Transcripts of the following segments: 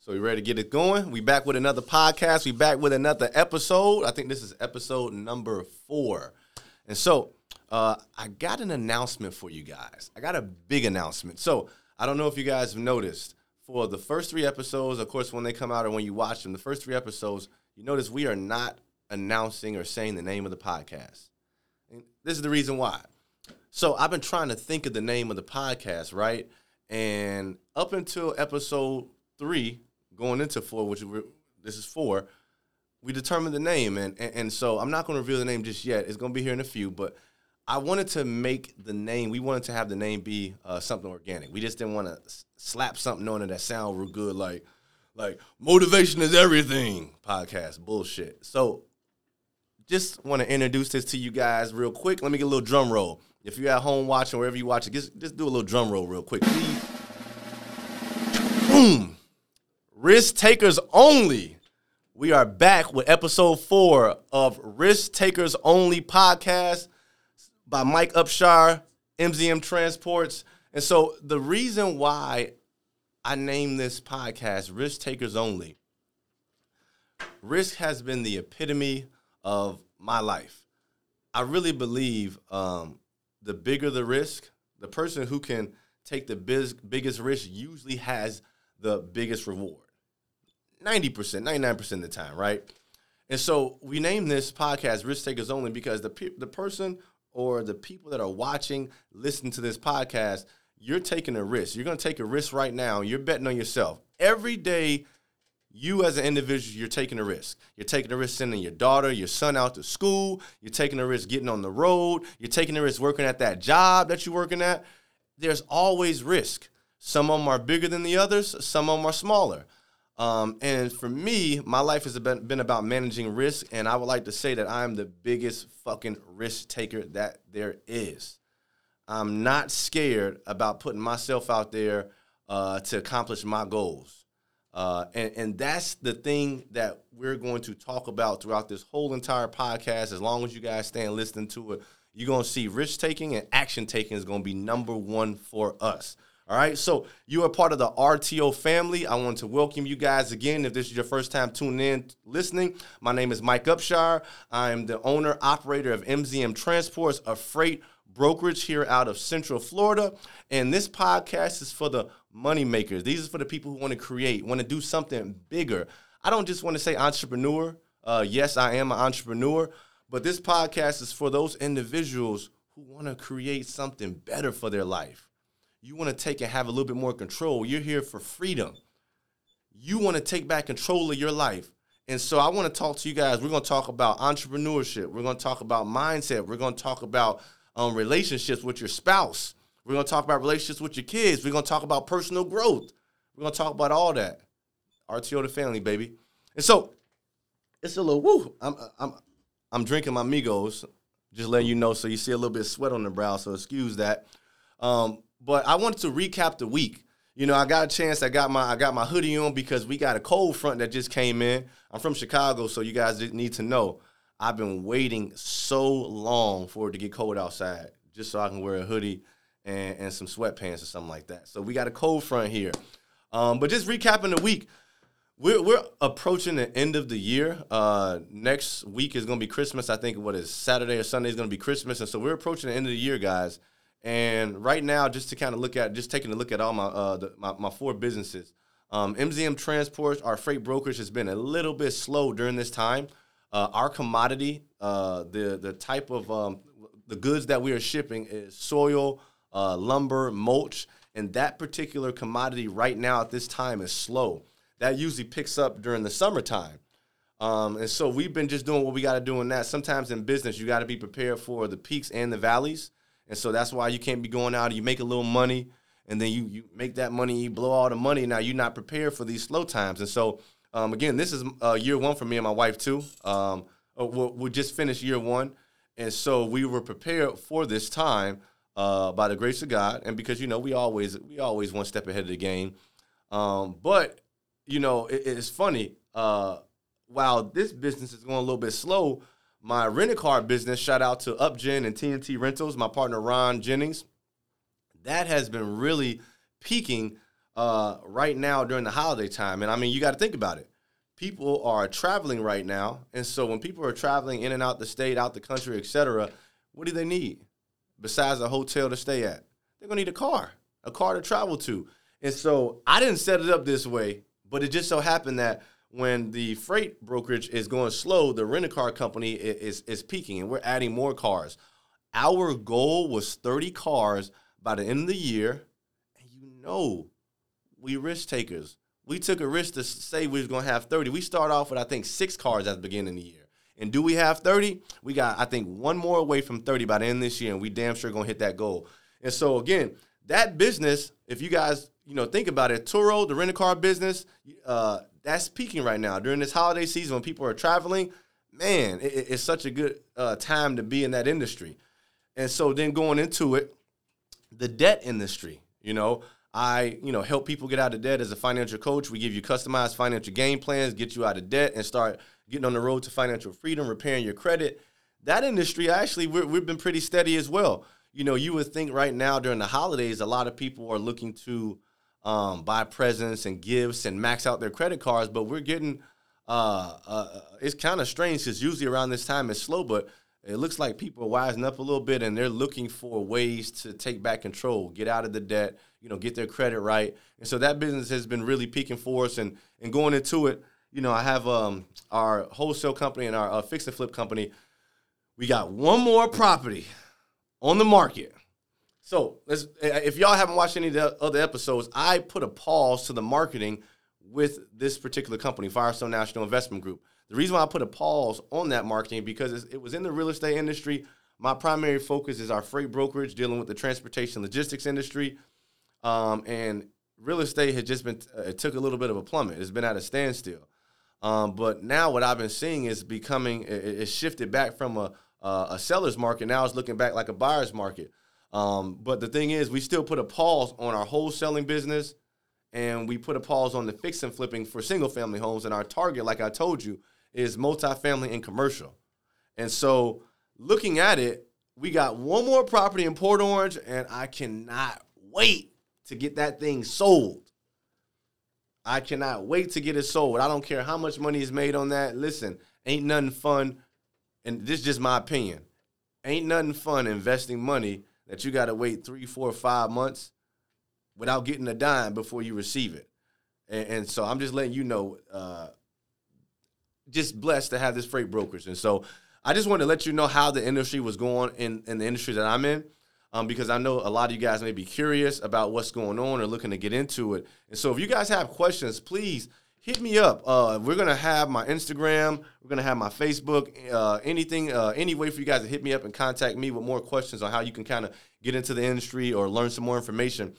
So we ready to get it going? We back with another podcast. We back with another episode. I think this is episode number four. And so uh, I got an announcement for you guys. I got a big announcement. So I don't know if you guys have noticed for the first three episodes, of course, when they come out or when you watch them, the first three episodes, you notice we are not announcing or saying the name of the podcast. And this is the reason why. So I've been trying to think of the name of the podcast, right? And up until episode three, going into four, which we're, this is four, we determined the name, and, and and so I'm not going to reveal the name just yet. It's going to be here in a few, but I wanted to make the name. We wanted to have the name be uh, something organic. We just didn't want to slap something on it that sound real good, like like motivation is everything podcast bullshit. So just want to introduce this to you guys real quick. Let me get a little drum roll. If you're at home watching, wherever you watch it, just, just do a little drum roll real quick, please. Boom. Risk takers only. We are back with episode four of Risk Takers Only podcast by Mike Upshire, MZM Transports. And so the reason why I named this podcast Risk Takers Only, risk has been the epitome of my life. I really believe um, the bigger the risk, the person who can take the biz- biggest risk usually has the biggest reward. 90%, 99% of the time, right? And so we name this podcast Risk Takers Only because the, pe- the person or the people that are watching, listening to this podcast, you're taking a risk. You're going to take a risk right now. You're betting on yourself. Every day you as an individual, you're taking a risk. You're taking a risk sending your daughter, your son out to school. You're taking a risk getting on the road. You're taking a risk working at that job that you're working at. There's always risk. Some of them are bigger than the others. Some of them are smaller. Um, and for me, my life has been, been about managing risk, and I would like to say that I'm the biggest fucking risk taker that there is. I'm not scared about putting myself out there uh, to accomplish my goals. Uh, and, and that's the thing that we're going to talk about throughout this whole entire podcast. As long as you guys stay and listen to it, you're going to see risk taking and action taking is going to be number one for us. All right, so you are part of the RTO family. I want to welcome you guys again. If this is your first time tuning in, listening, my name is Mike Upshire. I'm the owner, operator of MZM Transports, a freight brokerage here out of Central Florida. And this podcast is for the money makers. These are for the people who want to create, want to do something bigger. I don't just want to say entrepreneur. Uh, yes, I am an entrepreneur, but this podcast is for those individuals who want to create something better for their life. You want to take and have a little bit more control. You're here for freedom. You want to take back control of your life. And so I want to talk to you guys. We're going to talk about entrepreneurship. We're going to talk about mindset. We're going to talk about um, relationships with your spouse. We're going to talk about relationships with your kids. We're going to talk about personal growth. We're going to talk about all that. RTO the family, baby. And so it's a little woo. I'm I'm I'm drinking my Migos, just letting you know. So you see a little bit of sweat on the brow. So excuse that. Um, but I wanted to recap the week. You know, I got a chance. I got my I got my hoodie on because we got a cold front that just came in. I'm from Chicago, so you guys need to know. I've been waiting so long for it to get cold outside, just so I can wear a hoodie and, and some sweatpants or something like that. So we got a cold front here. Um, but just recapping the week, we're, we're approaching the end of the year. Uh, next week is going to be Christmas. I think what is Saturday or Sunday is going to be Christmas, and so we're approaching the end of the year, guys. And right now, just to kind of look at, just taking a look at all my uh, the, my, my four businesses. Um, MZM Transport, our freight brokerage, has been a little bit slow during this time. Uh, our commodity, uh, the the type of um, the goods that we are shipping is soil, uh, lumber, mulch, and that particular commodity right now at this time is slow. That usually picks up during the summertime. Um, and so we've been just doing what we got to do in that. Sometimes in business, you got to be prepared for the peaks and the valleys. And so that's why you can't be going out. You make a little money, and then you you make that money, you blow all the money. Now you're not prepared for these slow times. And so um, again, this is uh, year one for me and my wife too. Um, uh, we'll, just finish year one, and so we were prepared for this time uh, by the grace of God, and because you know we always we always one step ahead of the game. Um, but you know it, it's funny. Uh, while this business is going a little bit slow, my rental car business. Shout out to UpGen and TNT Rentals, my partner Ron Jennings. That has been really peaking uh, right now during the holiday time. And I mean, you got to think about it. People are traveling right now, and so when people are traveling in and out the state, out the country, etc., what do they need besides a hotel to stay at? They're gonna need a car, a car to travel to. And so I didn't set it up this way, but it just so happened that when the freight brokerage is going slow, the rental car company is, is, is peaking, and we're adding more cars. Our goal was 30 cars by the end of the year, and you know we risk takers. We took a risk to say we was gonna have 30. We start off with I think six cars at the beginning of the year. And do we have 30? We got I think one more away from 30 by the end of this year, and we damn sure gonna hit that goal. And so again, that business, if you guys you know think about it, Turo, the rental car business, uh, that's peaking right now during this holiday season when people are traveling. Man, it, it's such a good uh, time to be in that industry. And so then going into it, the debt industry, you know, I, you know, help people get out of debt as a financial coach. We give you customized financial game plans, get you out of debt, and start getting on the road to financial freedom, repairing your credit. That industry, actually, we have been pretty steady as well. You know, you would think right now during the holidays, a lot of people are looking to um, buy presents and gifts and max out their credit cards, but we're getting. Uh, uh, it's kind of strange because usually around this time it's slow, but it looks like people are wising up a little bit and they're looking for ways to take back control, get out of the debt, you know, get their credit right. And so that business has been really peaking for us. And and going into it, you know, I have um, our wholesale company and our uh, fix and flip company. We got one more property on the market. So let's, if y'all haven't watched any of the other episodes, I put a pause to the marketing with this particular company, Firestone National Investment Group. The reason why I put a pause on that marketing because it was in the real estate industry. My primary focus is our freight brokerage, dealing with the transportation logistics industry. Um, and real estate had just been uh, it took a little bit of a plummet. It's been at a standstill. Um, but now what I've been seeing is becoming it, it shifted back from a uh, a seller's market. Now it's looking back like a buyer's market. Um, but the thing is, we still put a pause on our wholesaling business, and we put a pause on the fix and flipping for single family homes. And our target, like I told you, is multifamily and commercial. And so, looking at it, we got one more property in Port Orange, and I cannot wait to get that thing sold. I cannot wait to get it sold. I don't care how much money is made on that. Listen, ain't nothing fun, and this is just my opinion. Ain't nothing fun investing money that you got to wait three, four, five months without getting a dime before you receive it. And, and so I'm just letting you know, uh, just blessed to have this freight brokers. And so I just wanted to let you know how the industry was going in, in the industry that I'm in um, because I know a lot of you guys may be curious about what's going on or looking to get into it. And so if you guys have questions, please hit me up. Uh, we're gonna have my Instagram, we're gonna have my Facebook, uh, anything, uh, any way for you guys to hit me up and contact me with more questions on how you can kind of get into the industry or learn some more information.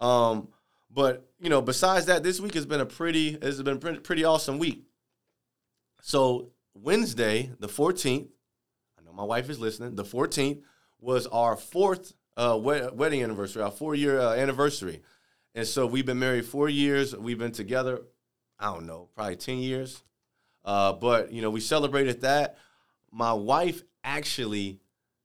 Um, but you know, besides that, this week has been a pretty, it's been pretty, pretty awesome week. So Wednesday, the 14th, I know my wife is listening. The 14th was our fourth uh, wedding anniversary, our four year uh, anniversary. And so we've been married four years. We've been together, I don't know, probably 10 years. Uh, but, you know, we celebrated that. My wife actually,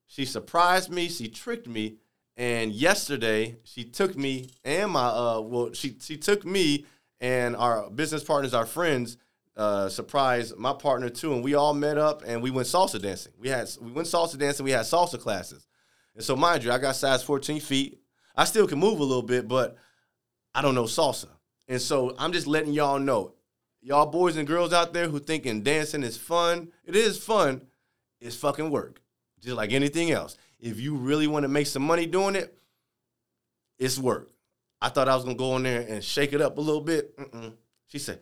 she surprised me, she tricked me. And yesterday, she took me and my, uh, well, she, she took me and our business partners, our friends, uh, surprised my partner too, and we all met up and we went salsa dancing. We had we went salsa dancing. We had salsa classes, and so mind you, I got size 14 feet. I still can move a little bit, but I don't know salsa. And so I'm just letting y'all know, y'all boys and girls out there who thinking dancing is fun, it is fun. It's fucking work, just like anything else. If you really want to make some money doing it, it's work. I thought I was gonna go in there and shake it up a little bit. Mm-mm. She said,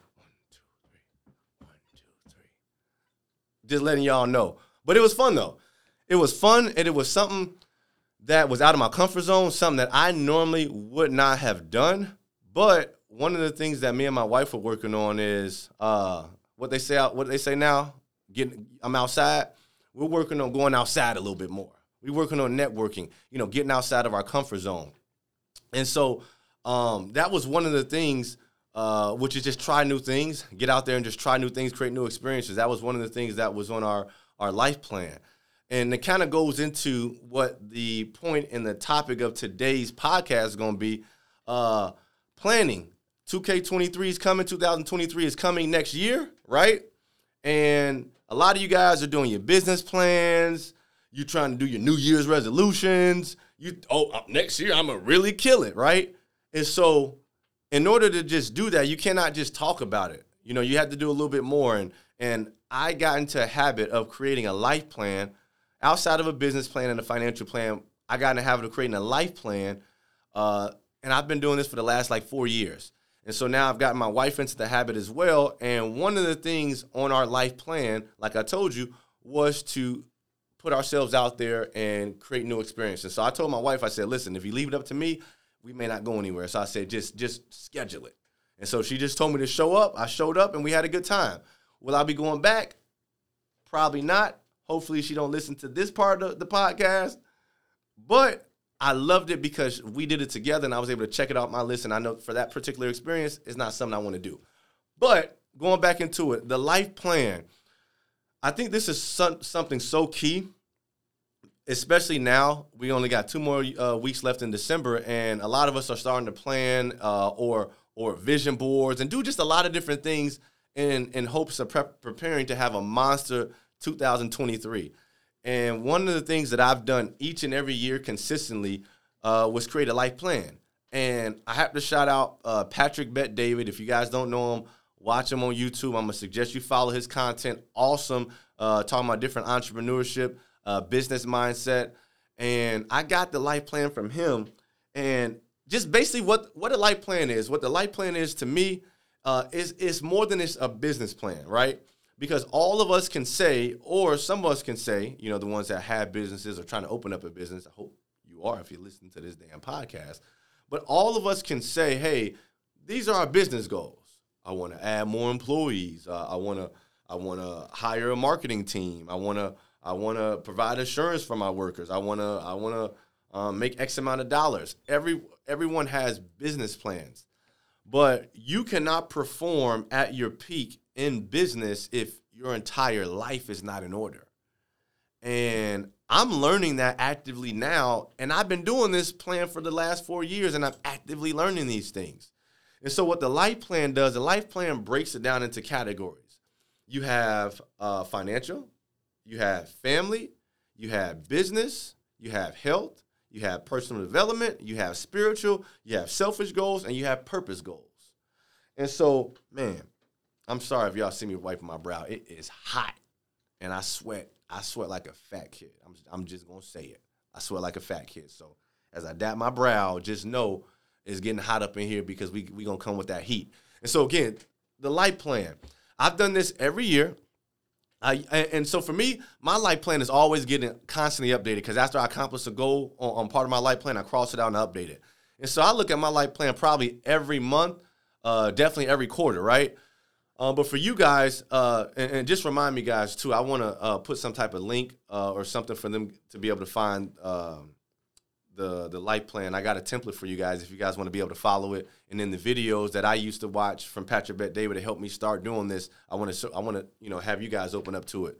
Just letting y'all know. But it was fun though. It was fun and it was something that was out of my comfort zone, something that I normally would not have done. But one of the things that me and my wife are working on is uh, what they say what they say now, getting I'm outside. We're working on going outside a little bit more. We're working on networking, you know, getting outside of our comfort zone. And so um, that was one of the things uh, which is just try new things, get out there and just try new things, create new experiences. That was one of the things that was on our our life plan. And it kind of goes into what the point and the topic of today's podcast is going to be. Uh, planning. 2K23 is coming, 2023 is coming next year, right? And a lot of you guys are doing your business plans. You're trying to do your New Year's resolutions. You oh uh, next year I'm gonna really kill it, right? And so, in order to just do that, you cannot just talk about it. You know, you have to do a little bit more. And and I got into a habit of creating a life plan outside of a business plan and a financial plan. I got in the habit of creating a life plan, uh, and I've been doing this for the last like four years. And so now I've gotten my wife into the habit as well. And one of the things on our life plan, like I told you, was to put ourselves out there and create new experiences. So I told my wife, I said, listen, if you leave it up to me, we may not go anywhere. So I said, just just schedule it. And so she just told me to show up. I showed up and we had a good time. Will I be going back? Probably not. Hopefully she don't listen to this part of the podcast. But I loved it because we did it together and I was able to check it out my list. And I know for that particular experience, it's not something I want to do. But going back into it, the life plan, I think this is some, something so key, especially now. We only got two more uh, weeks left in December, and a lot of us are starting to plan uh, or or vision boards and do just a lot of different things in in hopes of prep, preparing to have a monster 2023. And one of the things that I've done each and every year consistently uh, was create a life plan. And I have to shout out uh, Patrick Bet David. If you guys don't know him, watch him on YouTube. I'm gonna suggest you follow his content. Awesome, uh, talking about different entrepreneurship, uh, business mindset. And I got the life plan from him. And just basically what what a life plan is. What the life plan is to me uh, is is more than just a business plan, right? Because all of us can say, or some of us can say, you know, the ones that have businesses or trying to open up a business. I hope you are if you listen to this damn podcast. But all of us can say, hey, these are our business goals. I want to add more employees. Uh, I want to I want to hire a marketing team. I want to I want to provide insurance for my workers. I want to I want to um, make X amount of dollars. Every everyone has business plans, but you cannot perform at your peak in business if your entire life is not in order. And I'm learning that actively now. And I've been doing this plan for the last four years, and I'm actively learning these things. And so, what the life plan does, the life plan breaks it down into categories. You have uh, financial, you have family, you have business, you have health, you have personal development, you have spiritual, you have selfish goals, and you have purpose goals. And so, man, I'm sorry if y'all see me wiping my brow. It is hot, and I sweat. I sweat like a fat kid. I'm I'm just gonna say it. I sweat like a fat kid. So as I dab my brow, just know it's getting hot up in here because we we gonna come with that heat. And so again, the life plan. I've done this every year. And so for me, my life plan is always getting constantly updated because after I accomplish a goal on, on, part of my life plan, I cross it out and update it. And so I look at my life plan probably every month, uh, definitely every quarter, right? Um, but for you guys, uh, and, and, just remind me, guys, too, I want to uh, put some type of link uh, or something for them to be able to find um, the the life plan. I got a template for you guys if you guys want to be able to follow it. And then the videos that I used to watch from Patrick Bet David to help me start doing this, I want to I want to you know have you guys open up to it.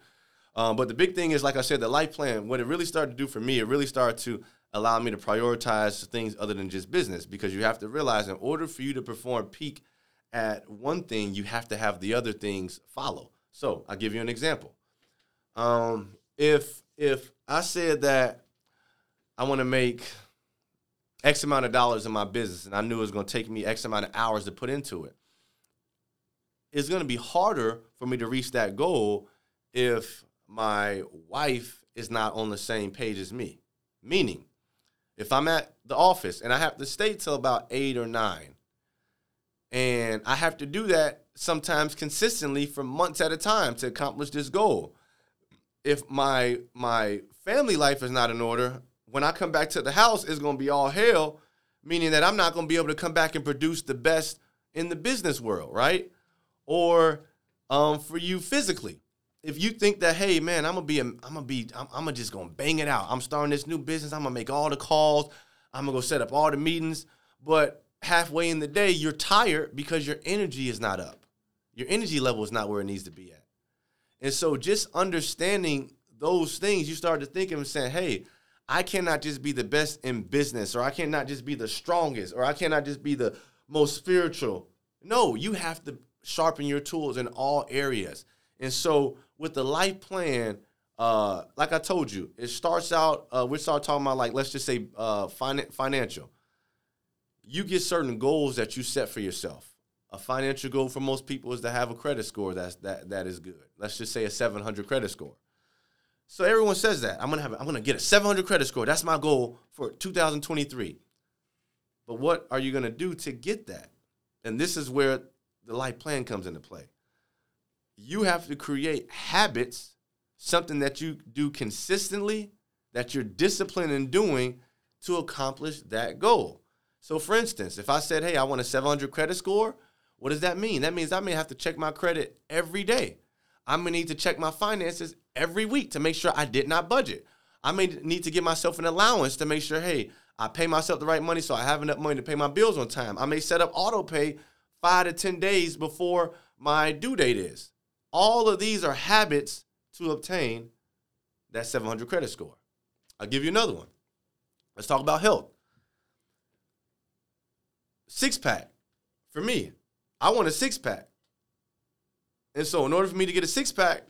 Um, but the big thing is, like I said, the life plan. What it really started to do for me, it really started to allow me to prioritize things other than just business because you have to realize in order for you to perform peak at one thing, you have to have the other things follow. So I'll give you an example. Um, if if I said that I want to make X amount of dollars in my business and I knew it was going to take me X amount of hours to put into it, it's going to be harder for me to reach that goal if my wife is not on the same page as me. Meaning, if I'm at the office and I have to stay till about eight or nine, and I have to do that sometimes consistently for months at a time to accomplish this goal. If my my family life is not in order, when I come back to the house, it's gonna be all hell, meaning that I'm not gonna be able to come back and produce the best in the business world, right? Or um, for you physically. If you think that, hey man, I'm gonna be, I'm gonna be, I'm, I'm gonna just gonna bang it out. I'm starting this new business. I'm gonna make all the calls. I'm gonna go set up all the meetings. But halfway in the day, you're tired because your energy is not up. Your energy level is not where it needs to be at. And so just understanding those things, you start to think of and saying, hey, I cannot just be the best in business, or I cannot just be the strongest, or I cannot just be the most spiritual. No, you have to sharpen your tools in all areas. And so with the life plan, uh, like I told you, it starts out. Uh, we start talking about like let's just say uh, fin- financial. You get certain goals that you set for yourself. A financial goal for most people is to have a credit score that's that that is good. Let's just say a 700 credit score. So everyone says that I'm gonna have I'm gonna get a 700 credit score. That's my goal for 2023. But what are you gonna do to get that? And this is where the life plan comes into play. You have to create habits something that you do consistently, that you're disciplined in doing to accomplish that goal. So, for instance, if I said, hey, I want a 700 credit score, what does that mean? That means I may have to check my credit every day. I'm gonna need to check my finances every week to make sure I did not budget. I may need to give myself an allowance to make sure, hey, I pay myself the right money so I have enough money to pay my bills on time. I may set up auto pay five to 10 days before my due date is. All of these are habits to obtain that 700 credit score. I'll give you another one. Let's talk about health. Six pack. For me, I want a six pack. And so, in order for me to get a six pack,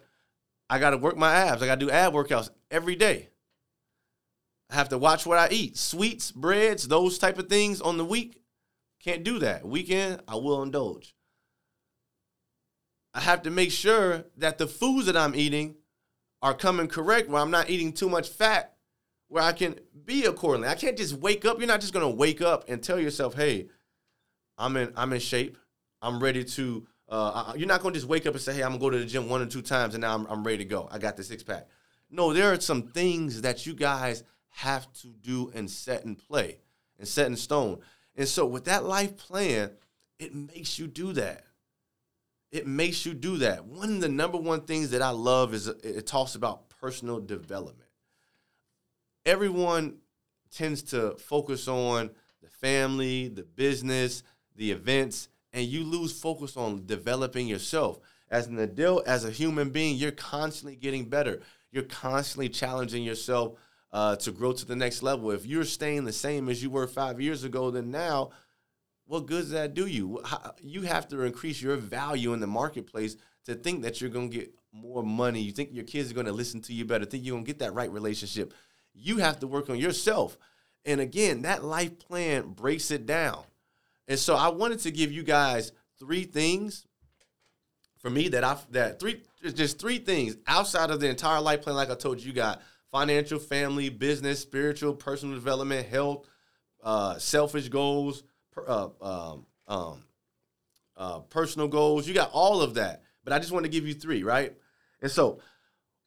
I got to work my abs. I got to do ab workouts every day. I have to watch what I eat. Sweets, breads, those type of things on the week. Can't do that. Weekend, I will indulge. I have to make sure that the foods that I'm eating are coming correct, where I'm not eating too much fat, where I can be accordingly. I can't just wake up. You're not just gonna wake up and tell yourself, "Hey, I'm in I'm in shape. I'm ready to." Uh, you're not gonna just wake up and say, "Hey, I'm gonna go to the gym one or two times and now I'm, I'm ready to go. I got the six pack." No, there are some things that you guys have to do and set in play and set in stone. And so with that life plan, it makes you do that it makes you do that. One of the number one things that I love is it talks about personal development. Everyone tends to focus on the family, the business, the events, and you lose focus on developing yourself. As an adult, as a human being, you're constantly getting better. You're constantly challenging yourself uh, to grow to the next level. If you're staying the same as you were five years ago, then now what good does that do you? You have to increase your value in the marketplace to think that you're going to get more money. You think your kids are going to listen to you better. Think you're going to get that right relationship. You have to work on yourself. And again, that life plan breaks it down. And so I wanted to give you guys three things for me that I that three just three things outside of the entire life plan. Like I told you, you got financial, family, business, spiritual, personal development, health, uh, selfish goals, uh, um, um, uh, personal goals. You got all of that. But I just want to give you three, right? And so,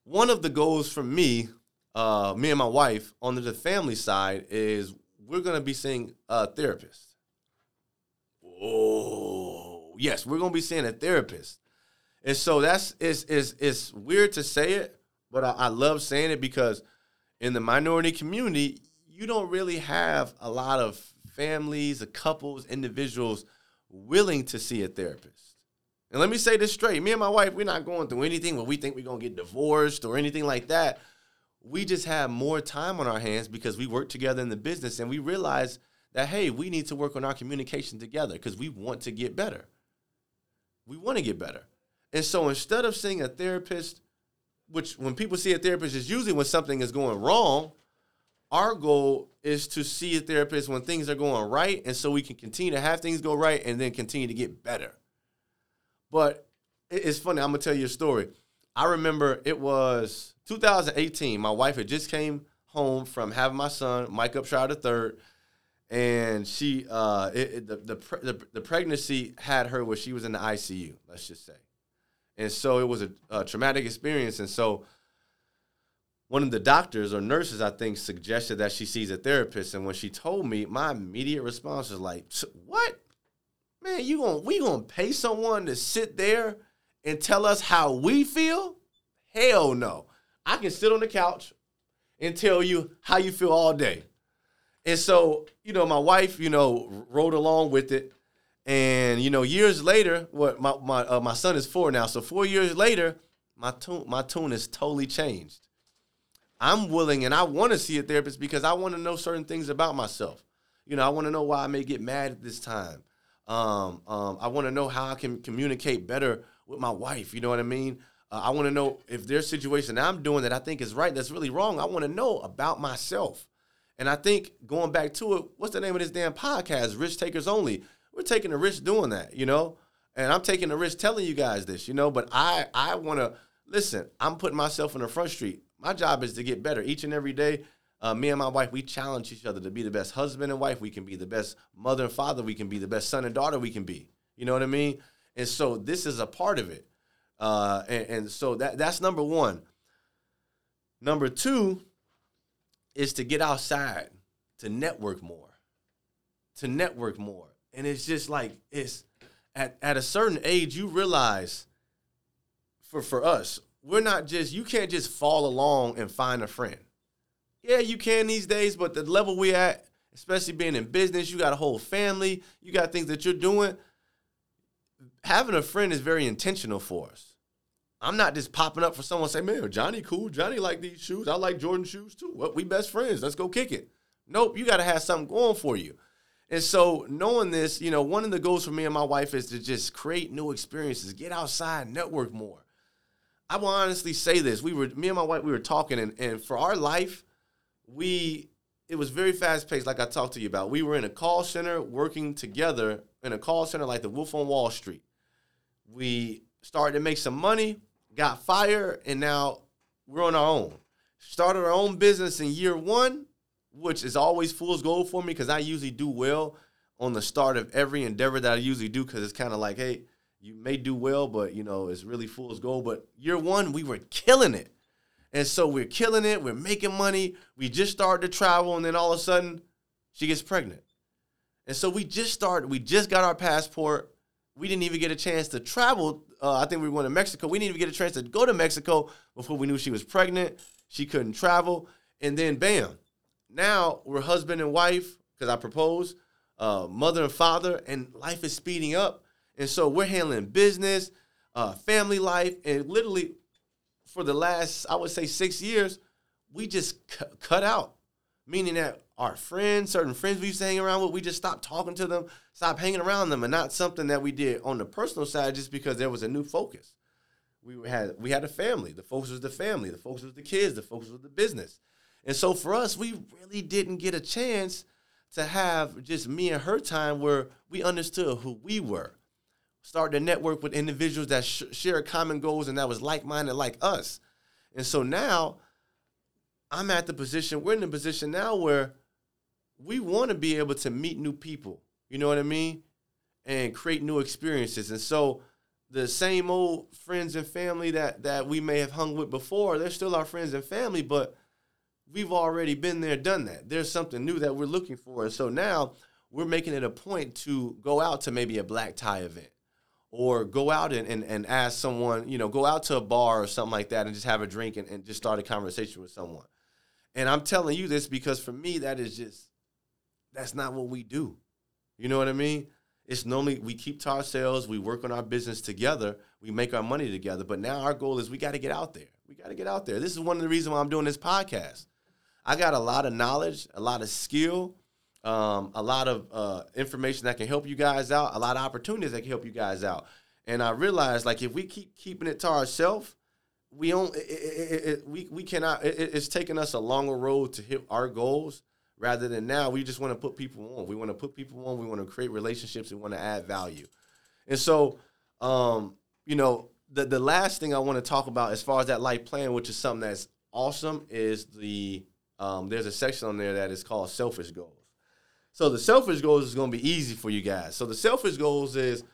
one of the goals for me, uh, me and my wife, on the family side, is we're going to be seeing a therapist. Oh, yes, we're going to be seeing a therapist. And so that's it's it's it's weird to say it, but I, I love saying it because in the minority community, you don't really have a lot of families, couples, individuals willing to see a therapist. And let me say this straight me and my wife, we're not going through anything where we think we're to get divorced or anything like that. We just have more time on our hands because we work together in the business and we realize that, hey, we need to work on our communication together because we want to get better. We want to get better. And so instead of seeing a therapist, which when people see a therapist is usually when something is going wrong, our goal is to see a therapist when things are going right and so we can continue to have things go right and then continue to get better. But it's funny i'm gonna tell you a story. I remember it was 2018 my wife had just came home from having my son mike upshire third and she uh it, it, the, the, the, the pregnancy had her where she was in the icu let's just say and so it was a, a traumatic experience and so one of the doctors or nurses, I think, suggested that she sees a therapist. And when she told me, my immediate response was like, "What, man? You gonna we gonna pay someone to sit there and tell us how we feel? Hell no! I can sit on the couch and tell you how you feel all day." And so, you know, my wife, you know, rode along with it. And you know, years later, what my my uh, my son is four now, so four years later, my tune my tune has totally changed. I'm willing and I want to see a therapist because I want to know certain things about myself. You know, I want to know why I may get mad at this time. Um, um, I want to know how I can communicate better with my wife. You know what I mean? Uh, I want to know if there's situation I'm doing that I think is right that's really wrong. I want to know about myself. And I think going back to it, what's the name of this damn podcast? Risk Takers Only. We're taking a risk doing that, you know? And I'm taking a risk telling you guys this, you know, but I I want to listen, I'm putting myself in the front street. My job is to get better each and every day. Uh, me and my wife, we challenge each other to be the best husband and wife we can be, the best mother and father we can be, the best son and daughter we can be. You know what I mean? And so this is a part of it. Uh, and, and so that that's number one. Number two is to get outside, to network more, to network more. And it's just like it's at, at a certain age, you realize for for us, we're not just you can't just fall along and find a friend. Yeah, you can these days, but the level we at, especially being in business, you got a whole family, you got things that you're doing. Having a friend is very intentional for us. I'm not just popping up for someone say, man, Johnny cool. Johnny like these shoes. I like Jordan shoes too. Well, we best friends. Let's go kick it. Nope, you got to have something going for you. And so, knowing this, you know, one of the goals for me and my wife is to just create new experiences, get outside, network more. I will honestly say this: we were, me and my wife, we were talking, and, and for our life, we, it was very fast paced, like I talked to you about. We were in a call center working together in a call center like the Wolf on Wall Street. We started to make some money, got fired, and now we're on our own. Started our own business in year one, which is always fool's gold for me because I usually do well on the start of every endeavor that I usually do because it's kind of like, hey, you may do well, but you know, it's really fool's gold. But year one, we were killing it. And so we're killing it, we're making money, we just started to travel, and then all of a sudden, she gets pregnant. And so we just started, we just got our passport. We didn't even get a chance to travel. Uh, I think we were going to Mexico. We didn't even get a chance to go to Mexico before we knew she was pregnant. She couldn't travel. And then, bam, now we're husband and wife because I proposed, uh, mother and father, and life is speeding up. And so we're handling business, uh, family life, and literally for the last, I would say, six years, we just c- cut out. Meaning that our friends, certain friends we used to hang around with, we just stopped talking to them, stopped hanging around them, and not something that we did on the personal side just because there was a new focus. We had we had a family. The focus was the family. The focus was the kids. The focus was the business. And so for us, we really didn't get a chance to have just me and her time where we understood who we were start to network with individuals that sh- share common goals and that was like-minded like us. And so now I'm at the position, we're in the position now where we want to be able to meet new people. You know what I mean? And create new experiences. And so the same old friends and family that that we may have hung with before, they're still our friends and family, but we've already been there, done that. There's something new that we're looking for. And so now we're making it a point to go out to maybe a black tie event or go out and, and, and ask someone, you know, go out to a bar or something like that and just have a drink and, and just start a conversation with someone. And I'm telling you this because for me, that is just, that's not what we do. You know what I mean? It's normally we keep to ourselves, we work on our business together, we make our money together. But now our goal is we got to get out there. We got to get out there. This is one of the reasons why I'm doing this podcast. I got a lot of knowledge, a lot of skill, um, a lot of uh, information that can help you guys out, a lot of opportunities that can help you guys out. And I realized, like, if we keep keeping it to ourselves, we don't, it, it, it, we we cannot. it's taking us a longer road to hit our goals rather than now. We just want to put people on. We want to put people on. We want to create relationships. We want to add value. And so, um, you know, the the last thing I want to talk about as far as that life plan, which is something that's awesome, is the um, there's a section on there that is called selfish goals. So the selfish goals is going to be easy for you guys. So the selfish goals is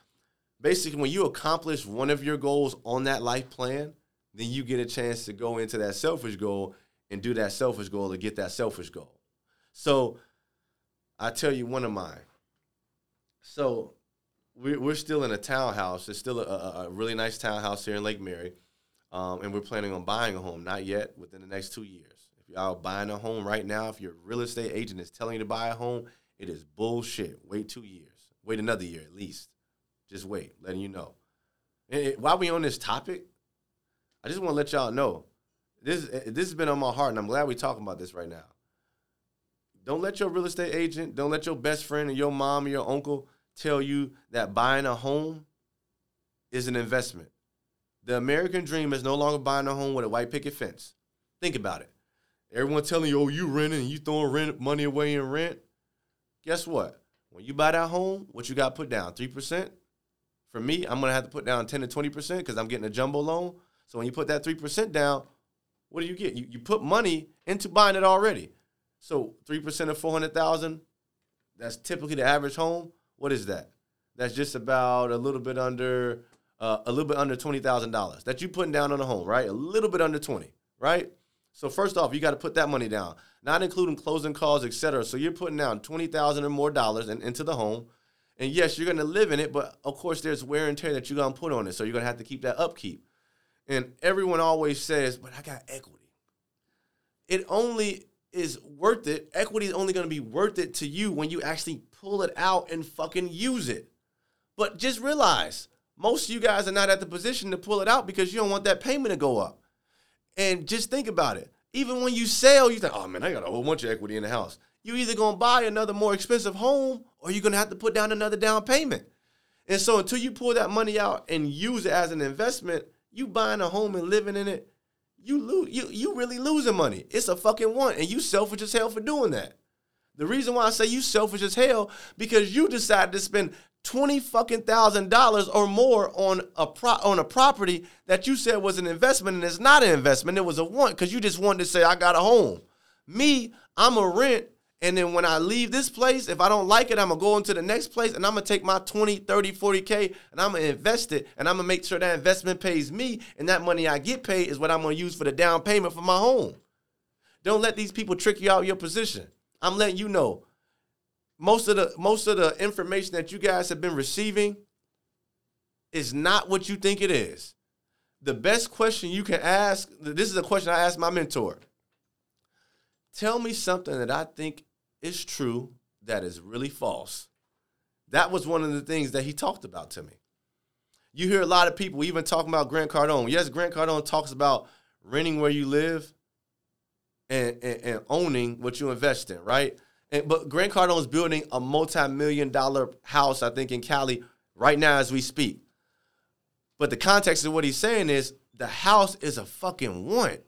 basically when you accomplish one of your goals on that life plan, then you get a chance to go into that selfish goal and do that selfish goal to get that selfish goal. So I tell you one of mine. So we're, we're still in a townhouse. It's still a, a really nice townhouse here in Lake Mary. Um, and we're planning on buying a home, not yet, within the next two years. If y'all buying a home right now, if your real estate agent is telling you to buy a home, it is bullshit. Wait two years. Wait another year at least. Just wait, letting you know. And while we on this topic, I just want to let y'all know this this has been on my heart, and I'm glad we're talking about this right now. Don't let your real estate agent, don't let your best friend or your mom or your uncle tell you that buying a home is an investment. The American dream is no longer buying a home with a white picket fence. Think about it. Everyone telling you, oh, you renting and you throwing rent money away in rent. Guess what? When you buy that home, what you got put down? 3%? For me, I'm gonna have to put down 10 to 20% because I'm getting a jumbo loan. So when you put that 3% down, what do you get? You, you put money into buying it already. So 3% of 400,000, that's typically the average home. What is that? That's just about a little bit under uh, a little bit under $20,000 that you're putting down on a home, right? A little bit under 20, right? So first off, you got to put that money down, not including closing costs, etc. So you're putting down 20,000 or more dollars in, into the home. And yes, you're going to live in it, but of course there's wear and tear that you're going to put on it. So you're going to have to keep that upkeep. And everyone always says, "But I got equity." It only is worth it. Equity is only going to be worth it to you when you actually pull it out and fucking use it. But just realize most of you guys are not at the position to pull it out because you don't want that payment to go up. And just think about it. Even when you sell, you think, oh man, I got a whole bunch of equity in the house. You either gonna buy another more expensive home or you're gonna have to put down another down payment. And so until you pull that money out and use it as an investment, you buying a home and living in it, you lose you you really losing money. It's a fucking want, and you selfish as hell for doing that. The reason why I say you selfish as hell because you decided to spend twenty fucking thousand dollars or more on a pro- on a property that you said was an investment and it's not an investment. It was a want because you just wanted to say I got a home. Me, I'm a rent. And then when I leave this place, if I don't like it, I'm gonna go into the next place and I'm gonna take my 20, 30, 40K and I'm gonna invest it and I'm gonna make sure that investment pays me and that money I get paid is what I'm gonna use for the down payment for my home. Don't let these people trick you out of your position. I'm letting you know most of the most of the information that you guys have been receiving is not what you think it is. The best question you can ask, this is a question I asked my mentor. Tell me something that I think is true that is really false. That was one of the things that he talked about to me. You hear a lot of people even talking about Grant Cardone. Yes, Grant Cardone talks about renting where you live and, and, and owning what you invest in, right? And, but Grant Cardone is building a multi-million dollar house, I think, in Cali right now as we speak. But the context of what he's saying is the house is a fucking want.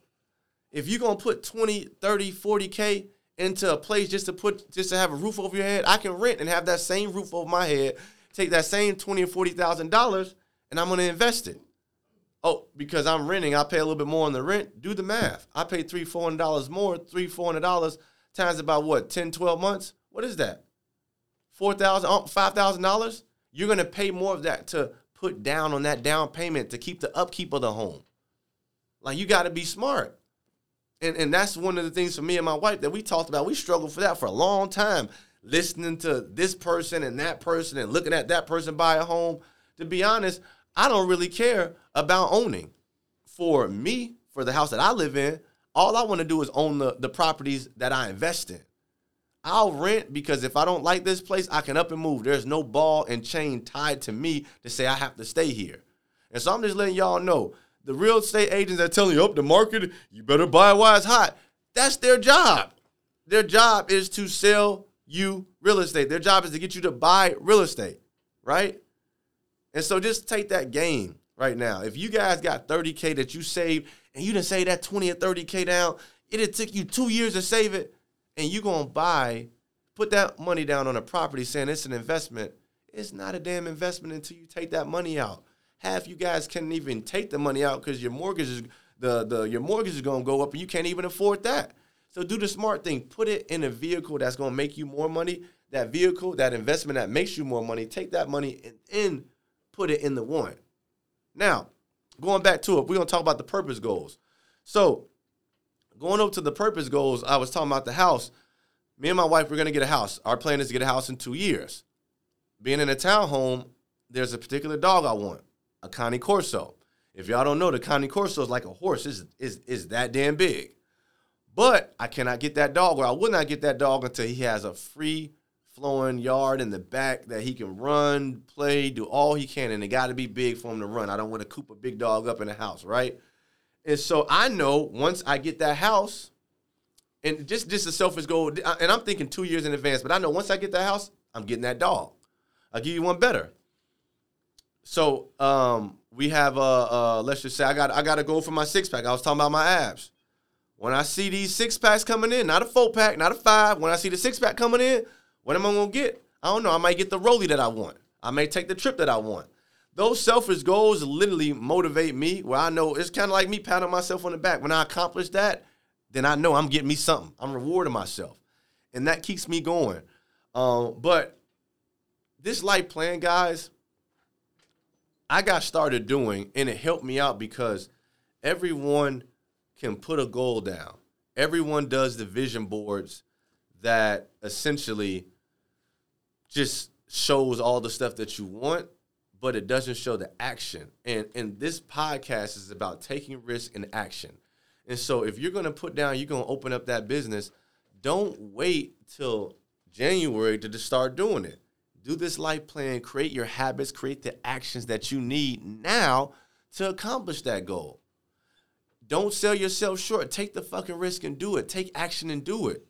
If you're gonna put 20, 30, 40K into a place just to put just to have a roof over your head, I can rent and have that same roof over my head, take that same 20 or forty thousand dollars, and I'm gonna invest it. Oh, because I'm renting, I pay a little bit more on the rent. Do the math. I pay three, four hundred dollars more, three, four hundred dollars times about what 10 12 months what is that $4000 uh, $5000 you're going to pay more of that to put down on that down payment to keep the upkeep of the home like you got to be smart and, and that's one of the things for me and my wife that we talked about we struggled for that for a long time listening to this person and that person and looking at that person buy a home to be honest i don't really care about owning for me for the house that i live in all I want to do is own the, the properties that I invest in. I'll rent because if I don't like this place, I can up and move. There's no ball and chain tied to me to say I have to stay here. And so I'm just letting y'all know the real estate agents that telling you up the market, you better buy while it's hot. That's their job. Their job is to sell you real estate. Their job is to get you to buy real estate, right? And so just take that game right now. If you guys got 30K that you saved and you didn't save that 20 or 30K down, it'd take you two years to save it, and you're gonna buy, put that money down on a property saying it's an investment. It's not a damn investment until you take that money out. Half you guys can't even take the money out because your mortgage is the, the your mortgage is gonna go up and you can't even afford that. So do the smart thing. Put it in a vehicle that's gonna make you more money. That vehicle, that investment that makes you more money, take that money and, and put it in the one. Now, going back to it, we're gonna talk about the purpose goals. So, going over to the purpose goals, I was talking about the house. Me and my wife, we're gonna get a house. Our plan is to get a house in two years. Being in a townhome, there's a particular dog I want, a Cane Corso. If y'all don't know, the Cane Corso is like a horse. is is is that damn big. But I cannot get that dog, or I will not get that dog until he has a free flowing yard in the back that he can run, play, do all he can, and it got to be big for him to run. I don't want to coop a big dog up in the house, right? And so I know once I get that house, and just just a selfish goal, and I'm thinking two years in advance, but I know once I get that house, I'm getting that dog. I'll give you one better. So um, we have uh, uh, let's just say I got I got to go for my six pack. I was talking about my abs. When I see these six packs coming in, not a four pack, not a five. When I see the six pack coming in, what am I gonna get? I don't know. I might get the rolly that I want. I may take the trip that I want. Those selfish goals literally motivate me. Where I know it's kind of like me patting myself on the back. When I accomplish that, then I know I'm getting me something. I'm rewarding myself, and that keeps me going. Um, but this life plan, guys, I got started doing, and it helped me out because everyone can put a goal down. Everyone does the vision boards that essentially just shows all the stuff that you want, but it doesn't show the action. And and this podcast is about taking risk and action. And so if you're gonna put down, you're gonna open up that business, don't wait till January to just start doing it. Do this life plan, create your habits, create the actions that you need now to accomplish that goal. Don't sell yourself short. Take the fucking risk and do it. Take action and do it.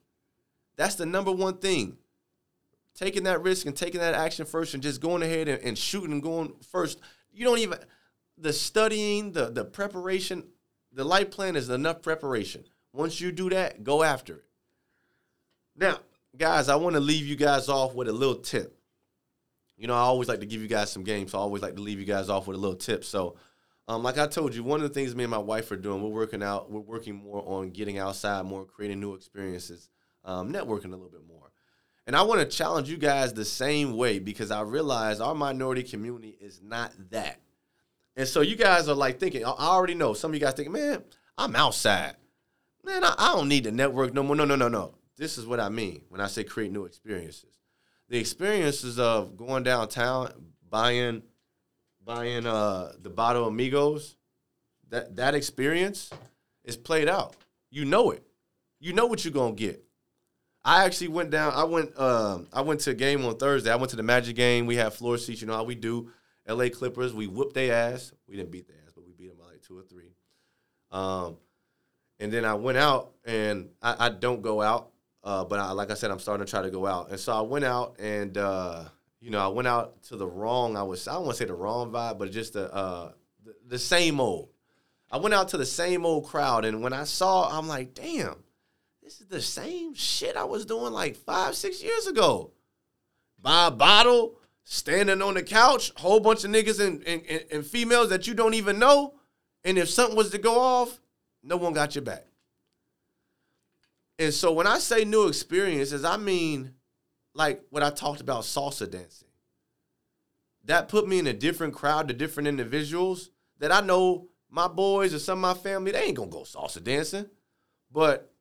That's the number one thing. Taking that risk and taking that action first and just going ahead and, and shooting and going first. You don't even the studying, the the preparation, the life plan is enough preparation. Once you do that, go after it. Now, guys, I want to leave you guys off with a little tip. You know, I always like to give you guys some games, so I always like to leave you guys off with a little tip. So, um, like I told you, one of the things me and my wife are doing, we're working out, we're working more on getting outside more, creating new experiences, um, networking a little bit more. And I want to challenge you guys the same way because I realize our minority community is not that. And so you guys are like thinking, I already know. Some of you guys think, man, I'm outside. Man, I, I don't need to network no more. No, no, no, no. This is what I mean when I say create new experiences. The experiences of going downtown, buying, buying uh, the bottle amigos, that that experience is played out. You know it. You know what you're gonna get. I actually went down. I went. Um, I went to a game on Thursday. I went to the Magic game. We had floor seats. You know how we do. L.A. Clippers. We whooped their ass. We didn't beat their ass, but we beat them by like two or three. Um, and then I went out, and I, I don't go out. Uh, but I, like I said, I'm starting to try to go out. And so I went out, and uh, you know, I went out to the wrong. I was. I don't want to say the wrong vibe, but just the, uh, the the same old. I went out to the same old crowd, and when I saw, I'm like, damn this is the same shit I was doing like five, six years ago. Buy a bottle, standing on the couch, whole bunch of niggas and, and, and females that you don't even know. And if something was to go off, no one got your back. And so when I say new experiences, I mean like what I talked about salsa dancing. That put me in a different crowd to different individuals that I know my boys or some of my family, they ain't gonna go salsa dancing. But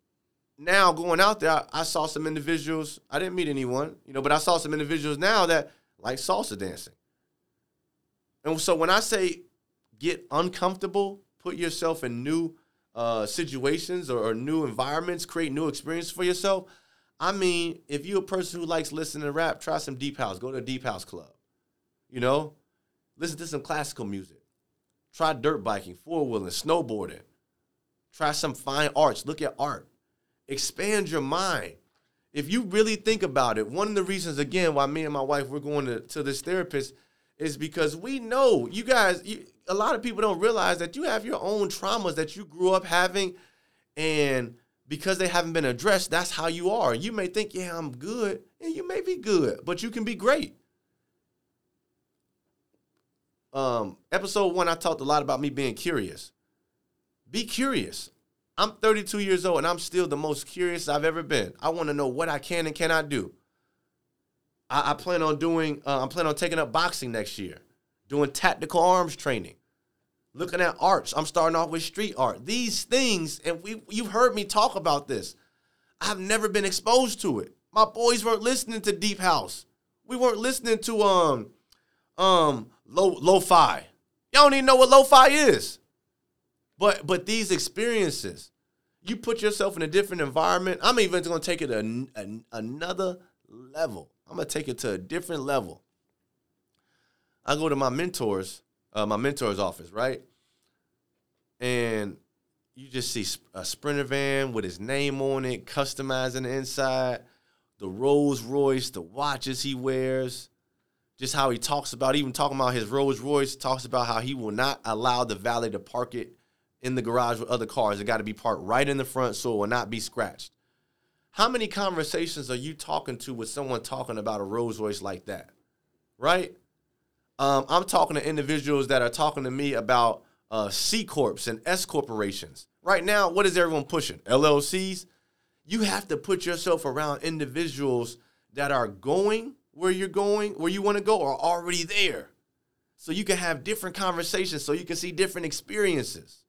now going out there, I, saw some individuals. I didn't meet anyone, you know, but I saw some individuals now that like salsa dancing. And so when I say get uncomfortable, put yourself in new uh, situations or, or, new environments, create new experiences for yourself. I mean, if you're a person who likes listening to rap, try some deep house. Go to a deep house club. You know, listen to some classical music. Try dirt biking, four wheeling, snowboarding. Try some fine arts. Look at art expand your mind. If you really think about it, one of the reasons, again, why me and my wife we're going to, to this therapist is because we know you guys, you, a lot of people don't realize that you have your own traumas that you grew up having. And because they haven't been addressed, that's how you are. You may think, yeah, I'm good. And you may be good, but you can be great. Um, episode one, I talked a lot about me being curious. Be curious. I'm 32 years old and I'm still the most curious I've ever been. I want to know what I can and cannot do. I, I plan on doing. Uh, I'm planning on taking up boxing next year, doing tactical arms training, looking at arts. I'm starting off with street art. These things, and we you've heard me talk about this. I've never been exposed to it. My boys weren't listening to Deep House. We weren't listening to um um lo lo-fi. Y'all don't even know what lo-fi is. But but these experiences, you put yourself in a different environment. I'm even going to take it a, a, another level. I'm to take it to a different level. I go to my mentors, uh, my mentor's office, right? And you just see a Sprinter van with his name on it, customizing the inside, the Rolls Royce, the watches he wears, just how he talks about, even talking about his Rolls Royce, talks about how he will not allow the valet to park it in the garage with other cars. It got to be parked right in the front so it will not be scratched. How many conversations are you talking to with someone talking about a Rolls Royce like that? Right? Um, I'm talking to individuals that are talking to me about uh, C corps and S corporations. Right now, what is everyone pushing? LLCs. You have to put yourself around individuals that are going where you're going, where you want to go, or already there, so you can have different conversations, so you can see different experiences.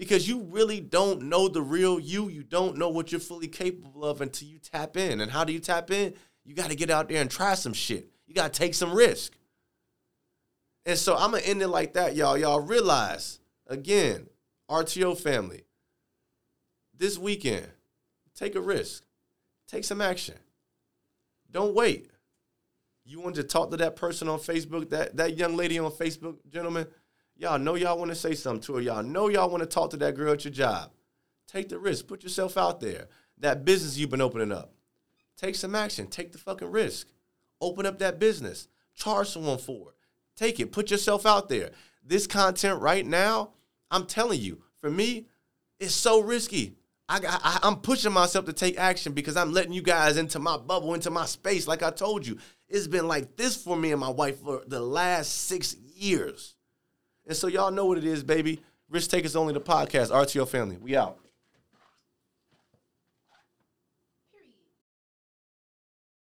Because you really don't know the real you. You don't know what you're fully capable of until you tap in. And how do you tap in? You got to get out there and try some shit. You got to take some risk. And so I'm gonna end it like that, y'all. Y'all realize again, RTO family, this weekend, take a risk, take some action. Don't wait. You want to talk to that person on Facebook, that that young lady on Facebook, gentlemen. Y'all know y'all want to say something to her. Y'all know y'all want to talk to that girl at your job. Take the risk. Put yourself out there. That business you've been opening up. Take some action. Take the fucking risk. Open up that business. Charge someone for it. Take it. Put yourself out there. This content right now, I'm telling you, for me, it's so risky. I, I'm pushing myself to take action because I'm letting you guys into my bubble, into my space. Like I told you, it's been like this for me and my wife for the last six years. And so y'all know what it is, baby. Risk Takers Only the podcast, RTO family. We out.